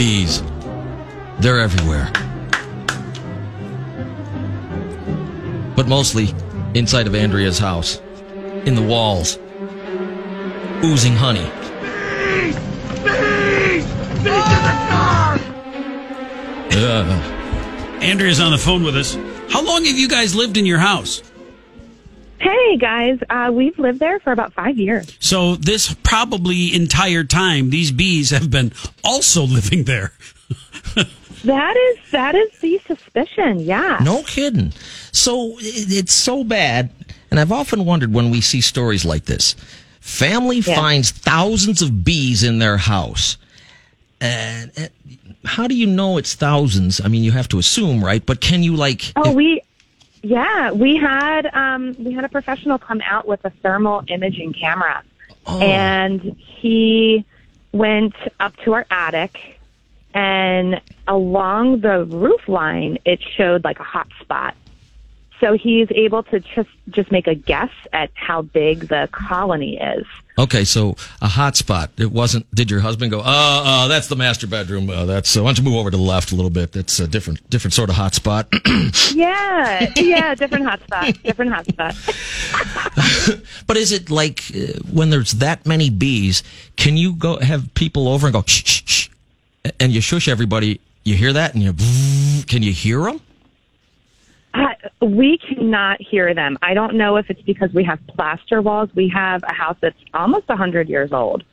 Bees. They're everywhere. But mostly inside of Andrea's house, in the walls, oozing honey. Ugh. Andrea's on the phone with us. How long have you guys lived in your house? Hey guys, uh, we've lived there for about five years. So this probably entire time, these bees have been also living there. That is that is the suspicion. Yeah. No kidding. So it- it's so bad. And I've often wondered when we see stories like this family Yeah. finds thousands of bees in their house. And, and how do you know it's thousands? I mean, you have to assume, right? But can you, like, Oh, if- we yeah we had um, we had a professional come out with a thermal imaging camera, Oh. and he went up to our attic, and along the roof line it showed like a hot spot. So he's able to just just make a guess at how big the colony is. okay, so a hot spot. It wasn't, did your husband go, uh, uh, that's the master bedroom. Uh, that's, uh, why don't you move over to the left a little bit? That's a different, different sort of hot spot. Yeah, yeah, different hotspot, different hotspot. But is it like uh, when there's that many bees? Can you go have people over and go shh shh shh, and you shush everybody? You hear that, and you can you hear them? Uh, we cannot hear them. I don't know if it's because we have plaster walls. We have a house that's almost a 100 years old.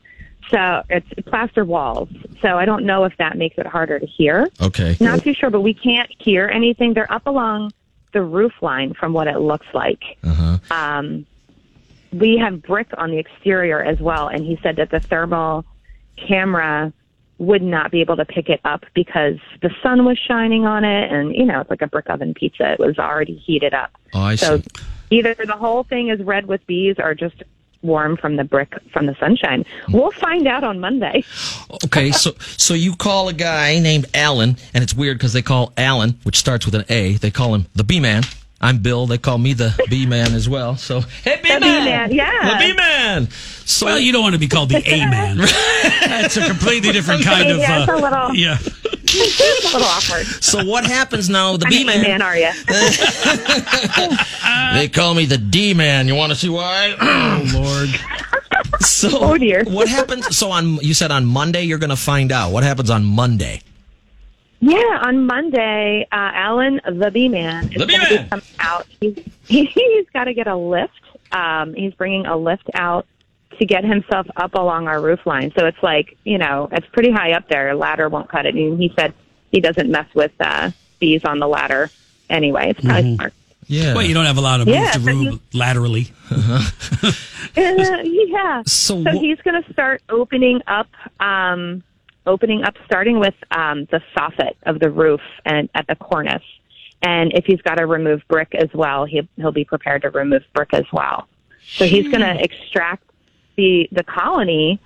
So it's plaster walls. So I don't know if that makes it harder to hear. Okay. Not too sure, but we can't hear anything. They're up along the roof line from what it looks like. Uh-huh. Um, we have brick on the exterior as well, and he said that the thermal camera would not be able to pick it up because the sun was shining on it, and you know it's like a brick oven pizza. It was already heated up. Oh, I so see. either the whole thing is red with bees, or just warm from the brick from the sunshine. We'll find out on Monday. Okay, so so you call a guy named Alan, and it's weird because they call Alan, which starts with an A, they call him the B man. I'm Bill. They call me the B man as well. So hey, B man, yeah. the B man. So Well, you don't want to be called the A man. That's a completely different kind of. Yeah, it's a Uh, little- yeah. it's a little awkward. so what happens now? The B man. man, are you? They call me the D man. You want to see why? Oh Lord. So, Oh, dear. what happens? So on, you said on Monday you're going to find out. What happens on Monday? Yeah, on Monday, uh, Alan, the B man, is The going to B-Man. be coming out. He's, he's got to get a lift. Um, he's bringing a lift out to get himself up along our roof line. So it's like, you know, it's pretty high up there. A ladder won't cut it. And he said he doesn't mess with uh, bees on the ladder anyway. It's probably smart. Yeah. Well, you don't have a lot of move Yeah, to but room you- laterally. Uh, yeah. So So wh- he's going to start opening up, um, opening up, starting with um, the soffit of the roof and at the cornice. And if he's got to remove brick as well, he'll, he'll be prepared to remove brick as well. So he's going to extract the the colony.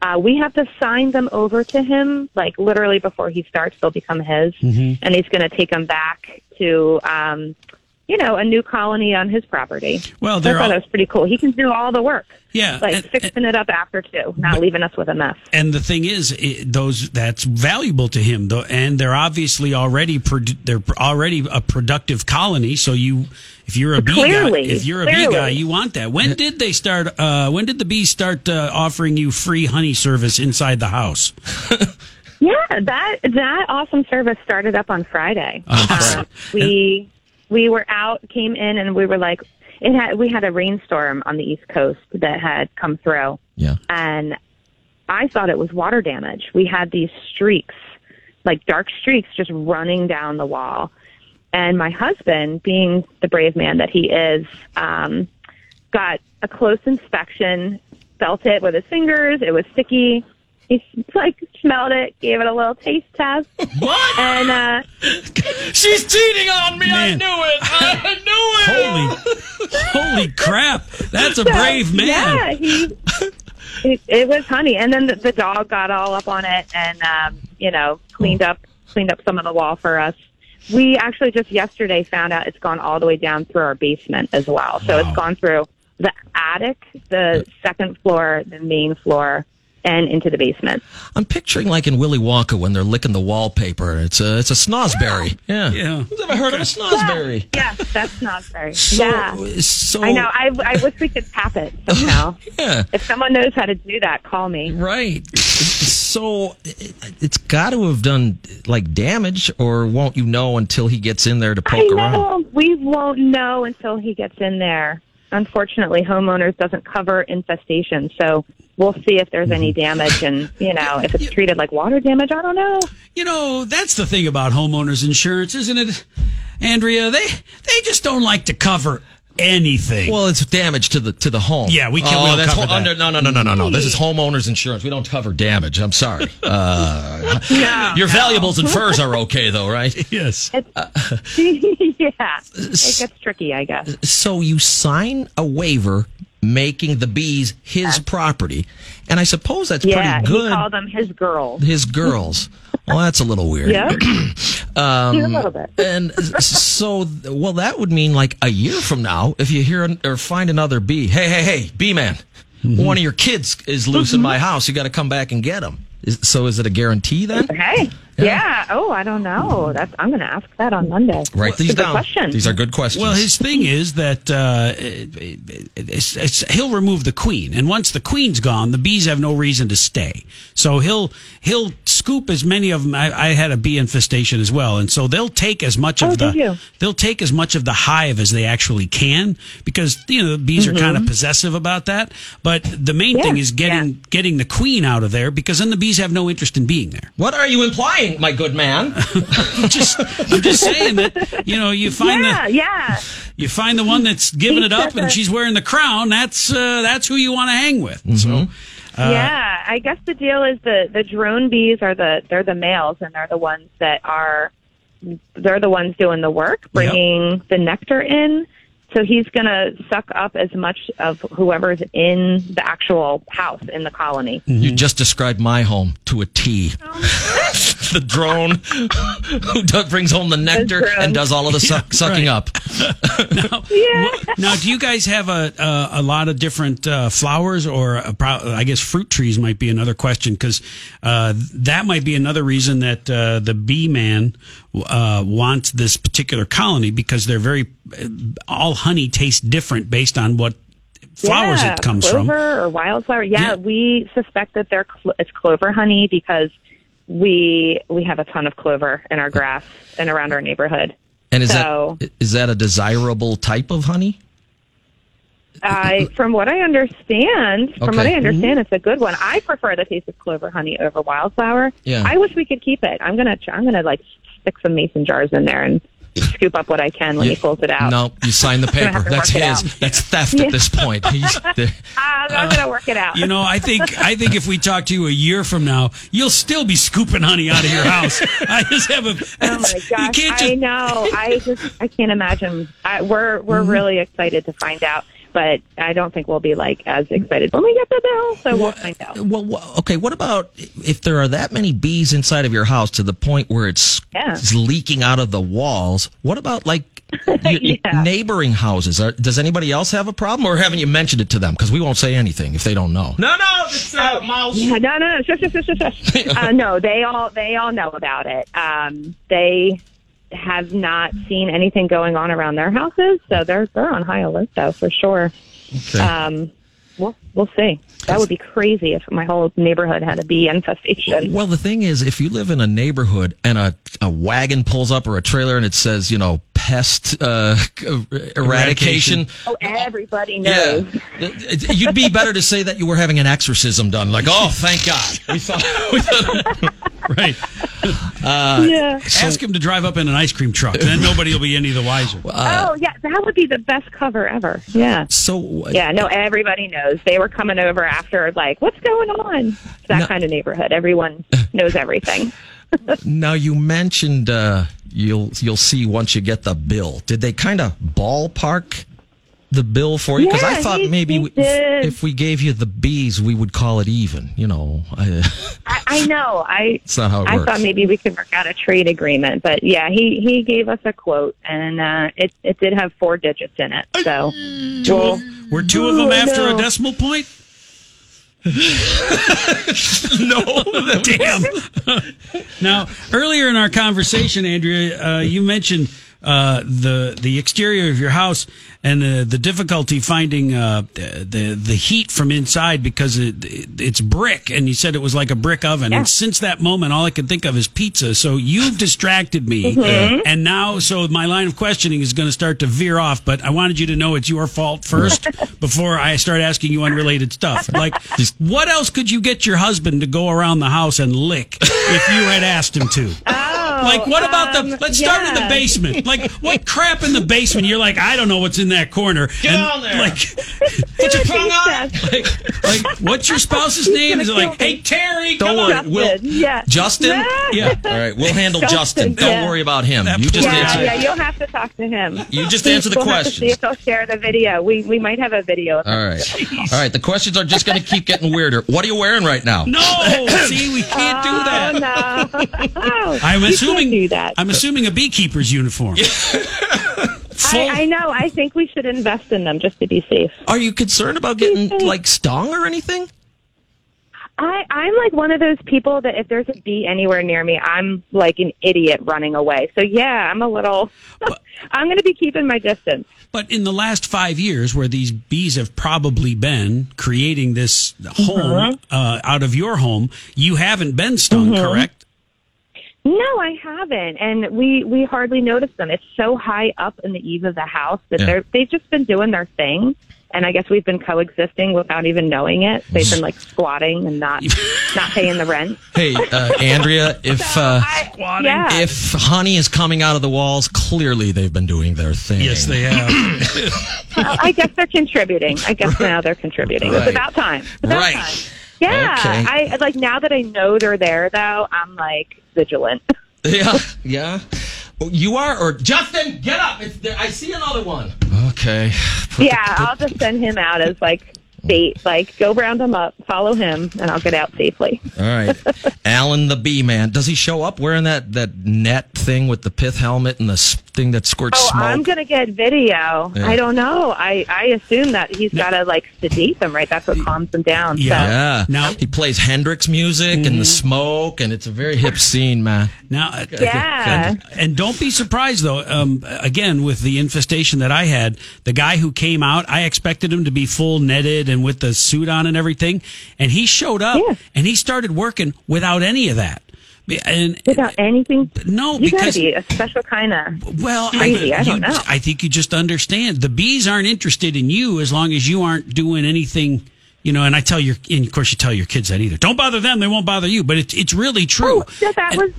Uh, we have to sign them over to him, like literally before he starts, they'll become his, and he's going to take them back to, um, you know, a new colony on his property. Well, I thought all- that was pretty cool. He can do all the work Yeah, like and- fixing it up after too, not leaving us with a mess. And the thing is, i those that's valuable to him, though, and they're obviously already produ- they're already a productive colony. So you, if you're a bee Clearly, guy, if you're a bee guy, you want that. When did they start? Uh, when did the bees start uh, offering you free honey service inside the house? Yeah, that that awesome service started up on Friday. Awesome. Um, we we were out, came in, and we were like, it had we had a rainstorm on the East Coast that had come through, yeah. and I thought it was water damage. We had these streaks, like dark streaks, just running down the wall. And my husband, being the brave man that he is, um, got a close inspection, felt it with his fingers. It was sticky. He like smelled it, gave it a little taste test, What? and uh, She's cheating on me. I knew it. I knew it. Holy, holy crap! That's a brave man. Yeah, he. It, it was honey, and then the, the dog got all up on it, and um, you know, cleaned up cleaned up some of the wall for us. We actually just yesterday found out it's gone all the way down through our basement as well. So Wow. it's gone through the attic, the second floor, the main floor, and into the basement. I'm picturing like in Willy Wonka when they're licking the wallpaper. It's a it's a snozberry. Yeah. Yeah. Who's ever heard of a snozberry? Yeah, that's not very. So, yeah. so I know. I, I wish we could tap it somehow. Yeah. If someone knows how to do that, call me. Right. So it, it's got to have done like damage, or won't you know until he gets in there to I poke know. around? We won't know until he gets in there. Unfortunately, homeowners doesn't cover infestation, so we'll see if there's any damage, and you know if it's treated like water damage. I don't know. You know, that's the thing about homeowners insurance, isn't it, Andrea? They they just don't like to cover anything. Well, it's damage to the to the home. Yeah, we can't- Oh, we don't that's cover ho- that. under- no, no, no, no, no, no. This is homeowners insurance. We don't cover damage. I'm sorry. Uh, No, your no. valuables and furs are okay, though, right? yes. yeah, it gets tricky, I guess. So you sign a waiver making the bees his property, and I suppose that's Yeah, pretty he good. called them his girls. his girls. Well, that's a little weird. Yeah, Um, a little bit. And so, well, that would mean like a year from now, if you hear an, or find another bee, hey, hey, hey, bee man, Mm-hmm. one of your kids is loose in my house. You got to come back and get him. Is, so, is it a guarantee then? Hey, yeah. Oh, I don't know. That's I'm going to ask that on Monday. Write these It's good down. question. These are good questions. Well, his thing is that uh, it- it- it's, it's, he'll remove the queen, and once the queen's gone, the bees have no reason to stay. So he'll he'll scoop as many of them. I, I had a bee infestation as well, and so they'll take as much Oh, of the they'll take as much of the hive as they actually can because you know the bees are kind of possessive about that. But the main Mm-hmm. Yeah, thing is getting yeah. getting the queen out of there because then the bees have no interest in being there. what are you implying, my good man? I'm just I'm just saying that you know you find yeah, the yeah. you find the one that's giving it up and she's wearing the crown. That's uh, that's who you want to hang with. So yeah, I guess the deal is the the drone bees are the they're the males and they're the ones that are they're the ones doing the work, bringing the nectar in. So he's going to suck up as much of whoever's in the actual house in the colony. You just described my home to a T. the drone who does, brings home the nectar drone. and does all of the suck, sucking right. up. Yeah. now, do you guys have a a, a lot of different uh, flowers, or a pro- I guess fruit trees might be another question because uh, that might be another reason that uh, the bee man uh, wants this particular colony because they're very all honey tastes different based on what flowers yeah, it comes clover from. or wildflower. Yeah, Yeah. we suspect that they're cl- it's clover honey because we we have a ton of clover in our grass and around our neighborhood. And is So- that is that a desirable type of honey? I, from what I understand, from what I understand, it's a good one. I prefer the taste of clover honey over wildflower. Yeah. I wish we could keep it. I'm gonna, I'm gonna like stick some mason jars in there and scoop up what I can when he pulls it out. No, you sign the paper. That's it his. That's theft Yeah. at this point. He's, the- Ah, I'm gonna work it out. You know, I think I think if we talk to you a year from now, you'll still be scooping honey out of your house. I just have a. Oh my you gosh! can't just I know. I just I can't imagine. I, we're we're Mm-hmm. really excited to find out, but I don't think we'll be like as excited when we get the bill. So we'll find out. well, okay. What about if there are that many bees inside of your house to the point where it's, Yeah. it's leaking out of the walls? What about like your, Yeah. neighboring houses? Are, does anybody else have a problem, or haven't you mentioned it to them? Because we won't say anything if they don't know. No, no, it's uh, mouse. Yeah, no, no, no, shush, shush, shush, shush, shush. uh, no, they all they all know about it. Um, they have not seen anything going on around their houses, so they're they're on high alert though for sure. Okay. Um, we'll we'll see. That would be crazy if my whole neighborhood had a bee infestation. Well, the thing is, if you live in a neighborhood and a, a wagon pulls up or a trailer and it says, you know, pest uh, eradication, Oh, everybody yeah, knows. you'd be better to say that you were having an exorcism done. Like, oh, thank God. We thought, we thought right. Yeah. Ask him to drive up in an ice cream truck, then nobody will be any the wiser. oh, yeah. That would be the best cover ever. Yeah. so. Yeah, no, everybody knows. They were coming over after, like, what's going on? That No. kind of neighborhood. Everyone knows everything. Now you mentioned uh, you'll you'll see once you get the bill. Did they kind of ballpark the bill for you? Because I thought he- maybe he we- if we gave you the bees, we would call it even. You know, I, I, I know. I it's not how it I works. thought maybe we could work out a trade agreement, but yeah, he he gave us a quote, and uh, it it did have four digits in it. So, well, Were two of them after no. a decimal point? no. Damn. now, earlier in our conversation, Andrea, uh, you mentioned uh, the the exterior of your house and the, the difficulty finding uh, the the heat from inside because it, it's brick, and you said it was like a brick oven. Yeah. And since that moment, all I could think of is pizza. So you've distracted me, Mm-hmm. and now so my line of questioning is going to start to veer off. But I wanted you to know it's your fault first before I start asking you unrelated stuff. Like, what else could you get your husband to go around the house and lick if you had asked him to? Like, what about the? um, Let's start in the basement. Like, what crap in the basement? You're like, I don't know what's in that corner. Get And, down there. Like, Put your tongue on. Like, like, what's your spouse's name? Is it like, me. hey Terry? Don't come worry, on. Will- Justin, yeah. Justin? Yeah. All right, we'll handle Justin. Justin, Don't yeah. worry about him. You just poor answer. Yeah, yeah, you'll have to talk to him. You just answer the we'll Have to see if he'll share the video. We we might have a video. Of All right. All right. The questions are just going to keep getting weirder. What are you wearing right now? No, see, we can't do that. Oh no! I'm You assuming do that. I'm assuming a beekeeper's uniform. Full- I, I know. I think we should invest in them just to be safe. Are you concerned about getting like stung or anything? I, I'm like one of those people that if there's a bee anywhere near me, I'm like an idiot running away. So yeah, I'm a little. I'm going to be keeping my distance. But in the last five years, where these bees have probably been creating this home uh, out of your home, you haven't been stung, correct? No, I haven't, and we we hardly notice them. It's so high up in the eave of the house that Yeah. they're they've just been doing their thing, and I guess we've been coexisting without even knowing it. They've been like squatting and not not paying the rent. Hey, uh, Andrea, if uh, I, Squatting. yeah, if honey is coming out of the walls, clearly they've been doing their thing. Yes, they have. Well, I guess they're contributing. I guess now they're contributing. Right. It's about time. It's about Right. time. Yeah, Okay. I like now that I know they're there. Though I'm like vigilant. Yeah, yeah. You are, or Justin, get up! It's there. I see another one. Okay. Put yeah, the- put- I'll just send him out as like bait. Like go round him up, follow him, and I'll get out safely. All right, Alan the Bee Man. Does he show up wearing that that net thing with the pith helmet and the thing that squirts Oh, smoke? I'm gonna get video. Yeah. I don't know. I I assume that he's gotta like sedate them, right? That's what calms them down. Yeah. So. yeah. Now- he plays Hendrix music and Mm-hmm. the smoke, and it's a very hip scene, man. Now, uh, Yeah. and, and don't be surprised though. Um, again, with the infestation that I had, the guy who came out, I expected him to be full netted and with the suit on and everything, and he showed up Yeah. and he started working without any of that. And Without anything. no, You gotta because be a special kind of. well, crazy. I don't you- know. I think you just understand the bees aren't interested in you as long as you aren't doing anything. You know, and I tell your, and of course, you tell your kids that either. Don't bother them; they won't bother you. But it's it's really oh, true. Oh, yeah, that was.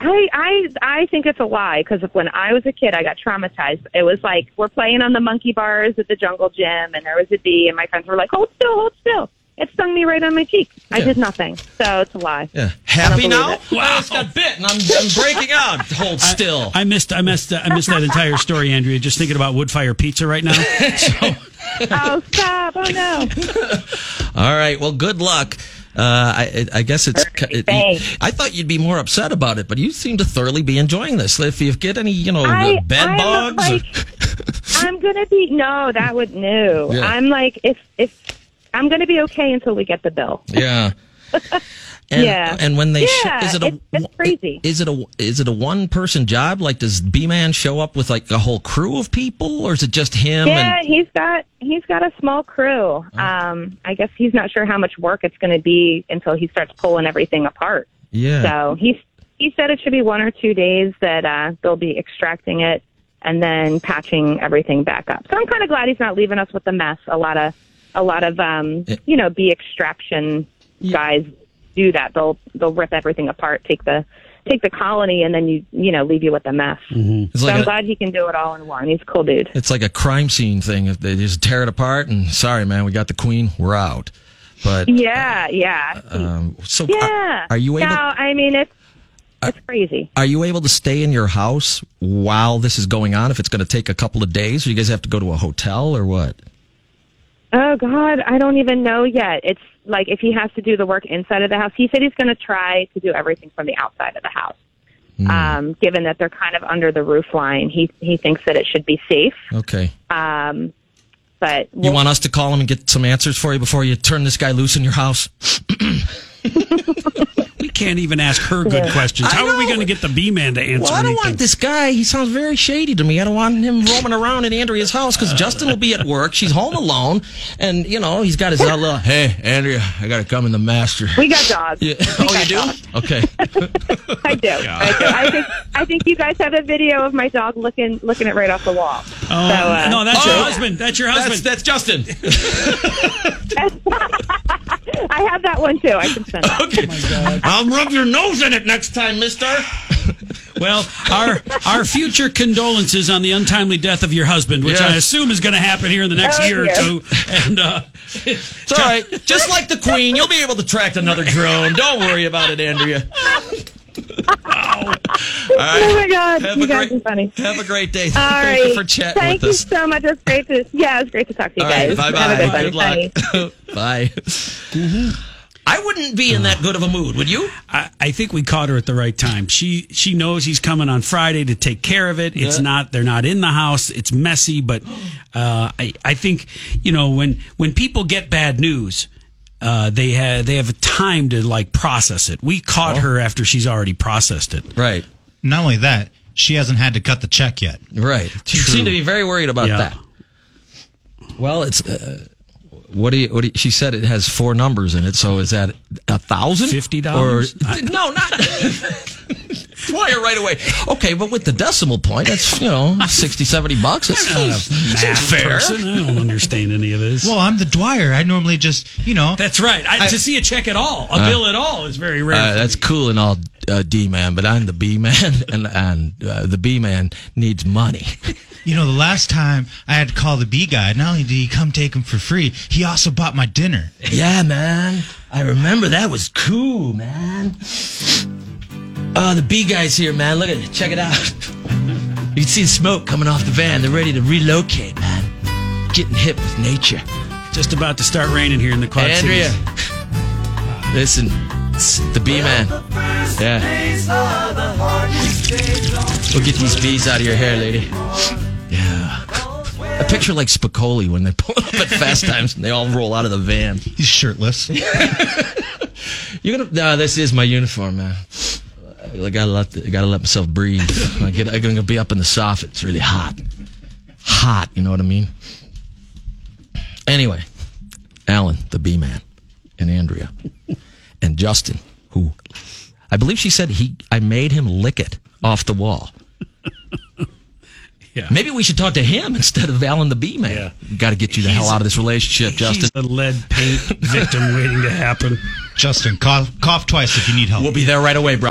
I I I think it's a lie because when I was a kid, I got traumatized. It was like we're playing on the monkey bars at the jungle gym, and there was a bee, and my friends were like, "Hold still, hold still." It stung me right on my cheek. I Yeah. did nothing, so it's a lie. Yeah, happy believe now? it. Wow, I just got bit, and I'm, I'm breaking out. Hold still. I missed, I missed, I missed that entire story, Andrea. Just thinking about wood fire pizza right now. So, oh stop! Oh no! All right. Well, good luck. Uh, I, I guess it's. It, Thanks. I thought you'd be more upset about it, but you seem to thoroughly be enjoying this. If you get any, you know, I, bed I'm bugs. or- Like, I'm gonna be no. That would no. Yeah. I'm like if if I'm gonna be okay until we get the bill. Yeah. And, Yeah. And when they sh- Yeah, is it a it's- it's crazy. Is it a is it a one person job? Like does B Man show up with like a whole crew of people, or is it just him? Yeah, And he's got he's got a small crew. Um, I guess he's not sure how much work it's going to be until he starts pulling everything apart. yeah. So he's he said it should be one or two days that uh, they'll be extracting it and then patching everything back up. So I'm kind of glad he's not leaving us with a mess. A lot of a lot of um, Yeah. you know bee extraction guys do that. They'll they'll rip everything apart, take the take the colony, and then you you know leave you with a mess. It's So like I'm a, glad he can do it all in one. He's a cool dude. it's like a crime scene thing. If they just tear it apart and sorry, man, we got the queen, we're out. But Yeah, yeah. um, so Yeah. are, are you able? No, I mean it's it's crazy. Are you able to stay in your house while this is going on? If it's going to take a couple of days, or you guys have to go to a hotel or what? Oh God, I don't even know yet. It's like if he has to do the work inside of the house, he said he's going to try to do everything from the outside of the house. Um, given that they're kind of under the roof line, he he thinks that it should be safe. Okay. Um, But You we'll- want us to call him and get some answers for you before you turn this guy loose in your house? We can't even ask her good questions. How are we going to get the B man to answer Well, I don't anything? want this guy. He sounds very shady to me. I don't want him roaming around in Andrea's house because Justin will be at work. She's home alone, and you know he's got his uh, little. Hey, Andrea, I got to come in the master. we got dogs. Yeah. We Oh, got you do? dogs. Okay. I do. I do. I think I think you guys have a video of my dog looking looking at right off the wall. Oh, So, uh, no, that's your Oh. husband. That's your husband. that's Justin. I have that one too. I can send it. Okay. I'll rub your nose in it next time, mister. Well, our our future condolences on the untimely death of your husband, which I assume is going to happen here in the next Oh, year or two. And uh, It's all right. Just like the Queen, you'll be able to track another drone. Don't worry about it, Andrea. All right. Oh my God, Have you a guys great- are funny. Have a great day. All Thank right. you for chatting Thank with you us. so much. It's great to yeah, it's great to talk to you All right, guys. bye Have a bye. good one. Good luck. Bye. I wouldn't be in that good of a mood, would you? I, I think we caught her at the right time. She she knows he's coming on Friday to take care of it. It's Yeah. not they're not in the house. It's messy, but uh, I I think you know when when people get bad news. Uh, they have they have time to like process it. We caught Oh. her after she's already processed it. Right. Not only that, she hasn't had to cut the check yet. Right. You seemed to be very worried about Yeah. that. Well, it's uh, what do you? What do you, she said it has four numbers in it. So is that a thousand? $50? No, not. Wire right away. Okay, but with the decimal point, that's you know 60, 70 bucks. It's, Not a it's math fair. person. I don't understand any of this. Well, I'm the Dwyer. I normally just, you know, That's right. I, I- to see a check at all, a bill at all, is very rare. Uh, that's me. cool and all, uh, D man, but I'm the B man, and and uh, the B man needs money. you know, the last time I had to call the B guy, not only did he come take him for free, he also bought my dinner. Yeah, man. I remember that was cool, man. Oh, the B guy's here, man. Look at it. Check it out. You can see the smoke coming off the van. They're ready to relocate, man. Getting hip with nature. just about to start raining here in the Quad Andrea, Cities. listen. It's the B man. Yeah. We'll get these bees out of your hair, lady. I picture like Spicoli when they pull up at Fast Times and they all roll out of the van. He's shirtless. You're gonna. No, this is my uniform, man. I gotta let. I gotta let myself breathe. I get. I'm gonna be up in the soffit. It's really hot. Hot. You know what I mean? Anyway, Alan, the B man, and Andrea, and Justin, who I believe she said he. I made him lick it off the wall. Yeah. Maybe we should talk to him instead of Alan the B man. Yeah. Got to get you the He's- hell out of this relationship, Justin. He's a lead paint victim waiting to happen. Justin, cough, cough twice if you need help. We'll be there right away, bro.